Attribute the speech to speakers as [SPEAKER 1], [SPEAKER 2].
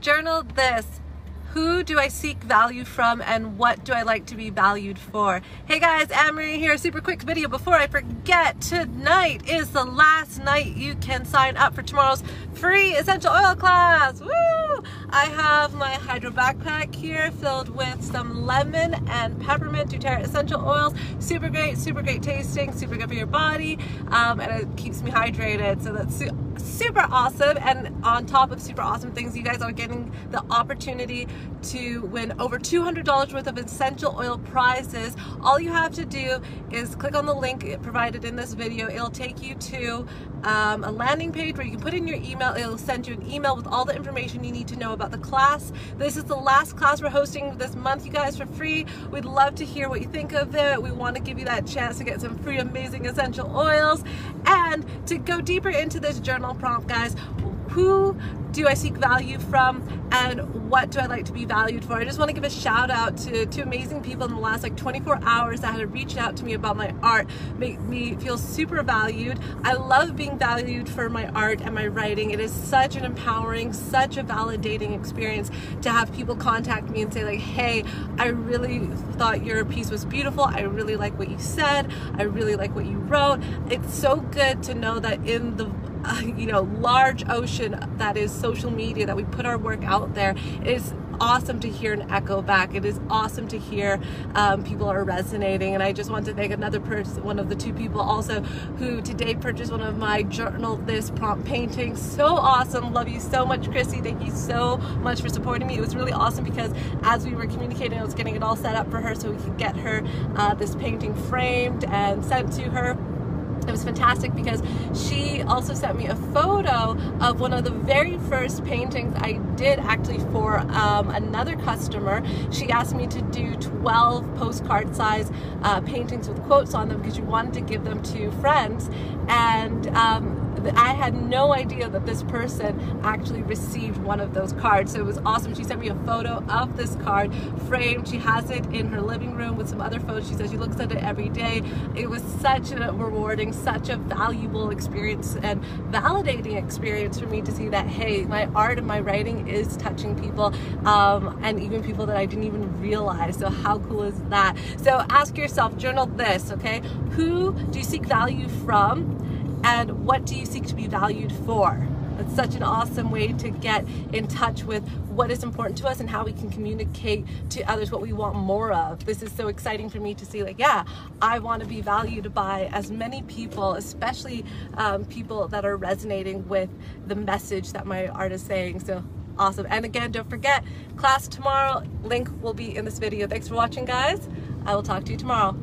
[SPEAKER 1] Journal this. Who do I seek value from and what do I like to be valued for? Hey guys, Anne-Marie here. Super quick video before I forget. Tonight is the last night you can sign up for tomorrow's free essential oil class. Woo! I have my hydro backpack here filled with some lemon and peppermint doTERRA essential oils. Super great, super great tasting, super good for your body, um, and it keeps me hydrated. So that's su super awesome. And on top of super awesome things, you guys are getting the opportunity to win over $200 worth of essential oil prizes. All you have to do is click on the link provided in this video. It'll take you to um, a landing page where you can put in your email. It'll send you an email with all the information you need to know about the class. This is the last class we're hosting this month, you guys, for free. We'd love to hear what you think of it. We want to give you that chance to get some free amazing essential oils. And to go deeper into this journal prompt, guys, who do I seek value from and what do I like to be valued for? I just want to give a shout out to two amazing people in the last like 24 hours that had reached out to me about my art, make me feel super valued. I love being valued for my art and my writing. It is such an empowering, such a validating experience to have people contact me and say like, hey, I really thought your piece was beautiful. I really like what you said. I really like what you wrote. It's so good to know that in the uh, you know large ocean that is social media that we put our work out there. Is awesome to hear an echo back. It is awesome to hear um, people are resonating. And I just want to thank another person one of the two people also who today purchased one of my journal this prompt paintings so awesome. Love you so much Chrissy. Thank you so much for supporting me. It was really awesome because as we were communicating I was getting it all set up for her so we could get her uh, this painting framed and sent to her it was fantastic because she also sent me a photo of one of the very first paintings I did actually for um, another customer. She asked me to do 12 postcard size uh, paintings with quotes on them because she wanted to give them to friends and um, I had no idea that this person actually received one of those cards. So it was awesome. She sent me a photo of this card framed. She has it in her living room with some other photos. She says she looks at it every day. It was such a rewarding, such a valuable experience and validating experience for me to see that, hey, my art and my writing is touching people um, and even people that I didn't even realize. So how cool is that? So ask yourself, journal this, okay? Who do you seek value from? And what do you seek to be valued for? It's such an awesome way to get in touch with what is important to us and how we can communicate to others what we want more of. This is so exciting for me to see like, yeah, I want to be valued by as many people, especially um, people that are resonating with the message that my art is saying. So awesome. And again, don't forget, class tomorrow, link will be in this video. Thanks for watching, guys. I will talk to you tomorrow.